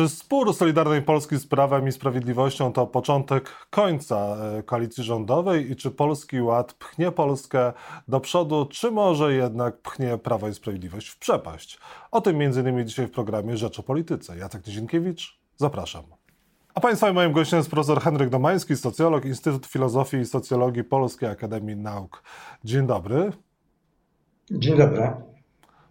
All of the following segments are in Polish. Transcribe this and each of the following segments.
Czy spór Solidarnej Polski z Prawem i Sprawiedliwością to początek końca e, koalicji rządowej i czy Polski Ład pchnie Polskę do przodu, czy może jednak pchnie Prawo i Sprawiedliwość w przepaść? O tym m.in. dzisiaj w programie Rzecz o Polityce. Jacek Nizinkiewicz, zapraszam. A Państwa moim gościem jest profesor Henryk Domański, socjolog, Instytut Filozofii i Socjologii Polskiej Akademii Nauk. Dzień dobry. Dzień dobry.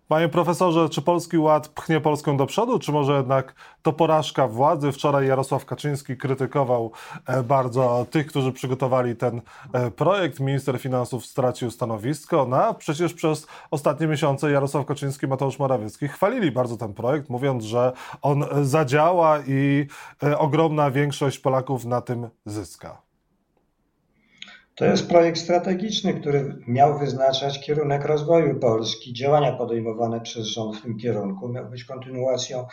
Panie profesorze, czy Polski Ład pchnie Polskę do przodu, czy może jednak to porażka władzy? Wczoraj Jarosław Kaczyński krytykował e, bardzo tych, którzy przygotowali ten e, projekt. Minister finansów stracił stanowisko. No a przecież przez ostatnie miesiące Jarosław Kaczyński i Mateusz Morawiecki chwalili bardzo ten projekt, mówiąc, że on zadziała i e, ogromna większość Polaków na tym zyska. To jest projekt strategiczny, który miał wyznaczać kierunek rozwoju Polski. Działania podejmowane przez rząd w tym kierunku miał być kontynuacją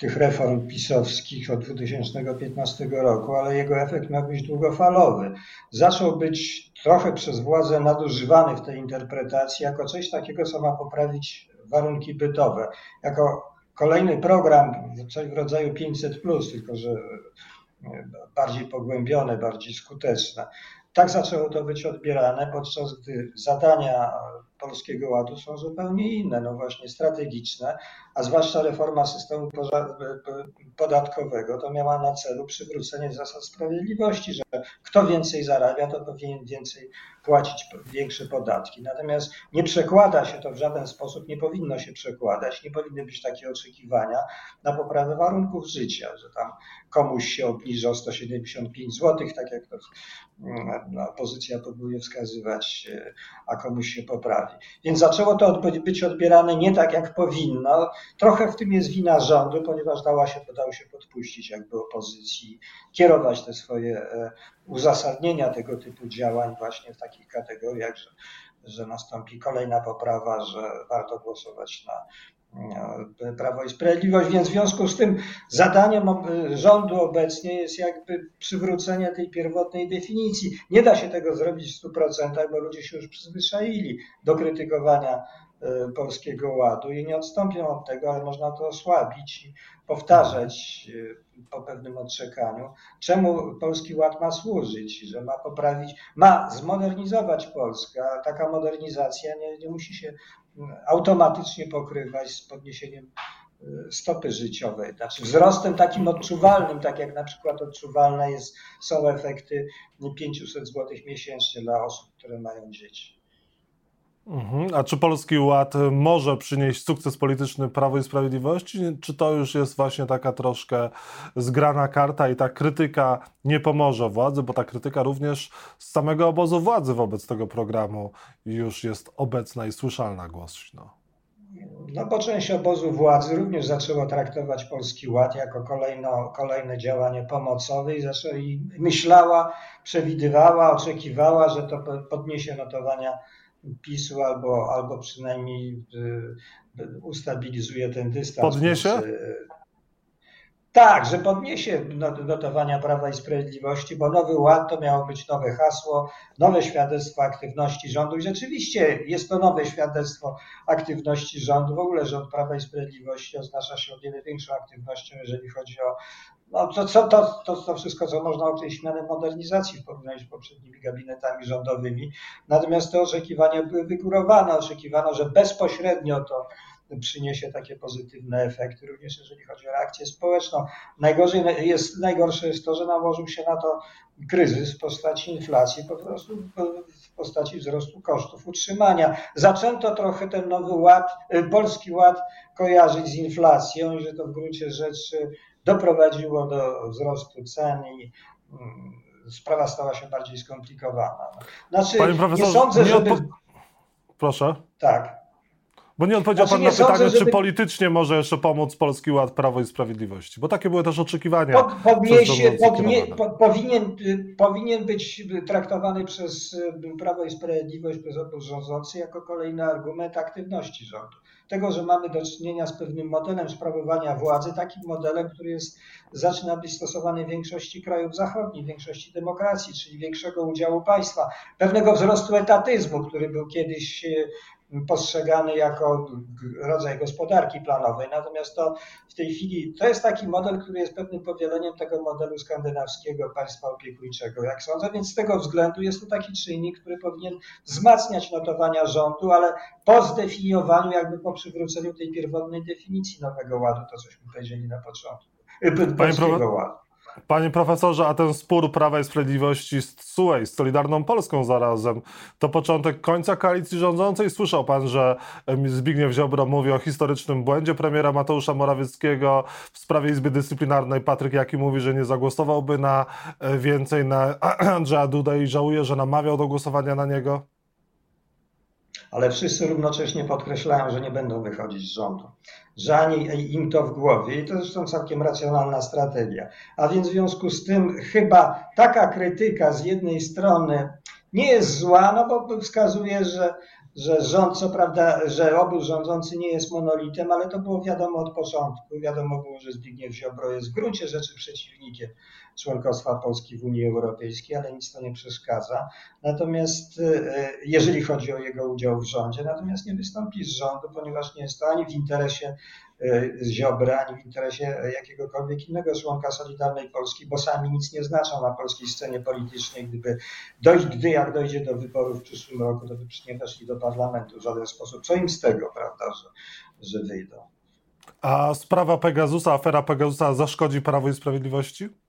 tych reform pisowskich od 2015 roku, ale jego efekt miał być długofalowy. Zaczął być trochę przez władzę nadużywany w tej interpretacji jako coś takiego, co ma poprawić warunki bytowe, jako kolejny program, coś w rodzaju 500, tylko że bardziej pogłębione, bardziej skuteczne. Tak zaczęło to być odbierane, podczas gdy zadania Polskiego Ładu są zupełnie inne, no właśnie strategiczne, a zwłaszcza reforma systemu podatkowego to miała na celu przywrócenie zasad sprawiedliwości, że kto więcej zarabia, to powinien więcej płacić większe podatki. Natomiast nie przekłada się to w żaden sposób, nie powinno się przekładać, nie powinny być takie oczekiwania na poprawę warunków życia, że tam komuś się obniży o 175 zł, tak jak to no, opozycja próbuje wskazywać, a komuś się poprawi. Więc zaczęło to być odbierane nie tak, jak powinno. Trochę w tym jest wina rządu, ponieważ dała się, dał się podpuścić jakby opozycji, kierować te swoje e, uzasadnienia tego typu działań właśnie w takich kategoriach, że, że nastąpi kolejna poprawa, że warto głosować na Prawo i Sprawiedliwość, więc w związku z tym zadaniem rządu obecnie jest jakby przywrócenie tej pierwotnej definicji. Nie da się tego zrobić w 100%, bo ludzie się już przyzwyczaili do krytykowania e, Polskiego Ładu i nie odstąpią od tego, ale można to osłabić i powtarzać e, po pewnym odczekaniu, czemu Polski Ład ma służyć, że ma poprawić, ma zmodernizować Polskę, a taka modernizacja nie, nie musi się automatycznie pokrywać z podniesieniem e, stopy życiowej, znaczy wzrostem takim odczuwalnym, tak jak na przykład odczuwalne jest, są efekty 500 zł miesięcznie dla osób, które mają dzieci. Mhm. A czy Polski Ład może przynieść sukces polityczny Prawo i Sprawiedliwości, czy to już jest właśnie taka troszkę zgrana karta i ta krytyka nie pomoże władzy, bo ta krytyka również z samego obozu władzy wobec tego programu już jest obecna i słyszalna głośno? No bo część obozu władzy również zaczęła traktować Polski Ład jako kolejno, kolejne działanie pomocowe i, zaczęła, i myślała, przewidywała, oczekiwała, że to podniesie notowania PiSu albo, albo przynajmniej y, ustabilizuje ten dystans. Podniesie? Tak, że podniesie notowania Prawa i Sprawiedliwości, bo nowy ład to miało być nowe hasło, nowe świadectwo aktywności rządu i rzeczywiście jest to nowe świadectwo aktywności rządu. W ogóle rząd Prawa i Sprawiedliwości oznacza się o wiele większą aktywnością, jeżeli chodzi o no, to, to, to, to, to wszystko, co można określić mianem modernizacji w porównaniu z poprzednimi gabinetami rządowymi. Natomiast te oczekiwania były wygórowane. Oczekiwano, że bezpośrednio to przyniesie takie pozytywne efekty, również jeżeli chodzi o reakcję społeczną. Najgorzej jest, najgorsze jest to, że nałożył się na to kryzys w postaci inflacji, po prostu w postaci wzrostu kosztów utrzymania. Zaczęto trochę ten nowy ład, y, polski ład kojarzyć z inflacją i że to w gruncie rzeczy doprowadziło do wzrostu cen i mm, sprawa stała się bardziej skomplikowana. Znaczy, nie sądzę, żeby... Proszę. Tak. Bo nie odpowiedział znaczy, Pan na pytanie, sądzę, żeby... czy politycznie może jeszcze pomóc Polski Ład Prawo i Sprawiedliwości, bo takie były też oczekiwania. Po, podniesie, podnie, po, powinien, powinien być traktowany przez y, Prawo i Sprawiedliwość, przez obóz rządzący jako kolejny argument aktywności rządu. Tego, że mamy do czynienia z pewnym modelem sprawowania władzy, takim modelem, który jest, zaczyna być stosowany w większości krajów zachodnich, w większości demokracji, czyli większego udziału państwa, pewnego wzrostu etatyzmu, który był kiedyś y, postrzegany jako rodzaj gospodarki planowej. Natomiast to w tej chwili to jest taki model, który jest pewnym powieleniem tego modelu skandynawskiego państwa opiekuńczego, jak sądzę, więc z tego względu jest to taki czynnik, który powinien wzmacniać notowania rządu, ale po zdefiniowaniu, jakby po przywróceniu tej pierwotnej definicji Nowego Ładu, to cośmy powiedzieli na początku. Y, Polskiego Ładu. Panie profesorze, a ten spór Prawa i Sprawiedliwości z TSUE, z Solidarną Polską zarazem, to początek końca koalicji rządzącej. Słyszał pan, że Zbigniew Ziobro mówi o historycznym błędzie premiera Mateusza Morawieckiego w sprawie Izby Dyscyplinarnej. Patryk Jaki mówi, że nie zagłosowałby na e, więcej na Andrzeja Duda i żałuje, że namawiał do głosowania na niego? Ale wszyscy równocześnie podkreślają, że nie będą wychodzić z rządu. Że ani im to w głowie i to zresztą całkiem racjonalna strategia. A więc w związku z tym chyba taka krytyka z jednej strony nie jest zła, no bo wskazuje, że, że rząd, co prawda, że obóz rządzący nie jest monolitem, ale to było wiadomo od początku. Wiadomo było, że Zbigniew Ziobro jest w gruncie rzeczy przeciwnikiem członkostwa Polski w Unii Europejskiej, ale nic to nie przeszkadza. Natomiast e, jeżeli chodzi o jego udział w rządzie, natomiast nie wystąpi z rządu, ponieważ nie jest to ani w interesie e, Ziobry, ani w interesie jakiegokolwiek innego członka Solidarnej Polski, bo sami nic nie znaczą na polskiej scenie politycznej. Gdyby dojść, gdy jak dojdzie do wyborów w przyszłym roku, to by nie weszli do parlamentu w żaden sposób. Co im z tego, prawda, że, że wyjdą? A sprawa Pegasusa, afera Pegasusa zaszkodzi Prawu i Sprawiedliwości?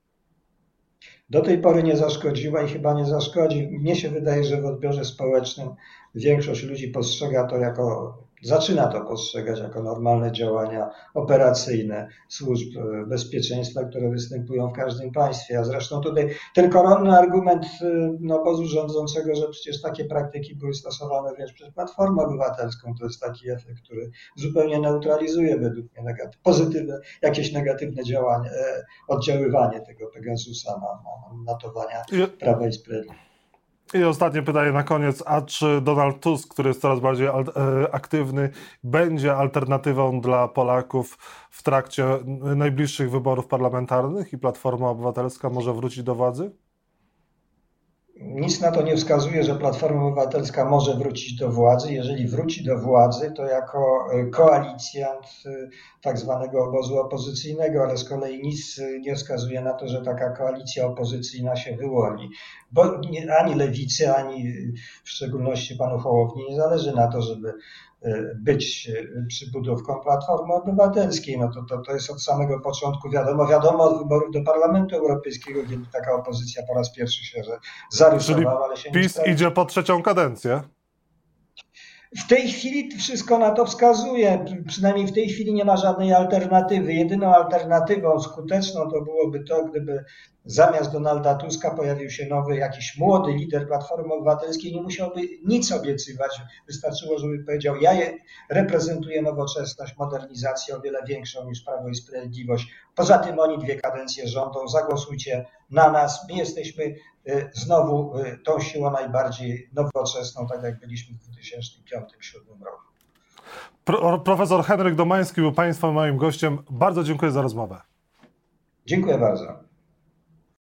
Do tej pory nie zaszkodziła i chyba nie zaszkodzi. Mnie się wydaje, że w odbiorze społecznym większość ludzi postrzega to jako zaczyna to postrzegać jako normalne działania operacyjne służb e, bezpieczeństwa, które występują w każdym państwie. A zresztą tutaj ten koronny argument e, no, obozu rządzącego, że przecież takie praktyki były stosowane wręcz przez Platformę Obywatelską, to jest taki efekt, który zupełnie neutralizuje według mnie negatyw, pozytywne, jakieś negatywne działanie, e, oddziaływanie tego Pegasusa na, na notowania Prawa i Sprawiedliwości. I ostatnie pytanie na koniec. A czy Donald Tusk, który jest coraz bardziej e, aktywny, będzie alternatywą dla Polaków w trakcie najbliższych wyborów parlamentarnych i Platforma Obywatelska może wrócić do władzy? Nic na to nie wskazuje, że Platforma Obywatelska może wrócić do władzy. Jeżeli wróci do władzy, to jako e, koalicjant e, tak zwanego obozu opozycyjnego, ale z kolei nic e, nie wskazuje na to, że taka koalicja opozycyjna się wyłoni. Bo ani lewicy, ani w szczególności panu Hołowni nie zależy na to, żeby być przybudówką Platformy Obywatelskiej. No to, to, to jest od samego początku wiadomo, wiadomo od wyborów do Parlamentu Europejskiego, kiedy taka opozycja po raz pierwszy się zarysowała, ale się PiS idzie po trzecią kadencję. W tej chwili wszystko na to wskazuje. Przynajmniej w tej chwili nie ma żadnej alternatywy. Jedyną alternatywą skuteczną to byłoby to, gdyby zamiast Donalda Tuska pojawił się nowy, jakiś młody lider Platformy Obywatelskiej. Nie musiałby nic obiecywać. Wystarczyło, żeby powiedział: Ja reprezentuję nowoczesność, modernizację o wiele większą niż Prawo i Sprawiedliwość. Poza tym oni dwie kadencje rządzą. Zagłosujcie na nas. My jesteśmy y, znowu y, tą siłą najbardziej nowoczesną, tak jak byliśmy w 2005-2007 roku. Pro, profesor Henryk Domański był Państwa moim gościem. Bardzo dziękuję za rozmowę. Dziękuję bardzo.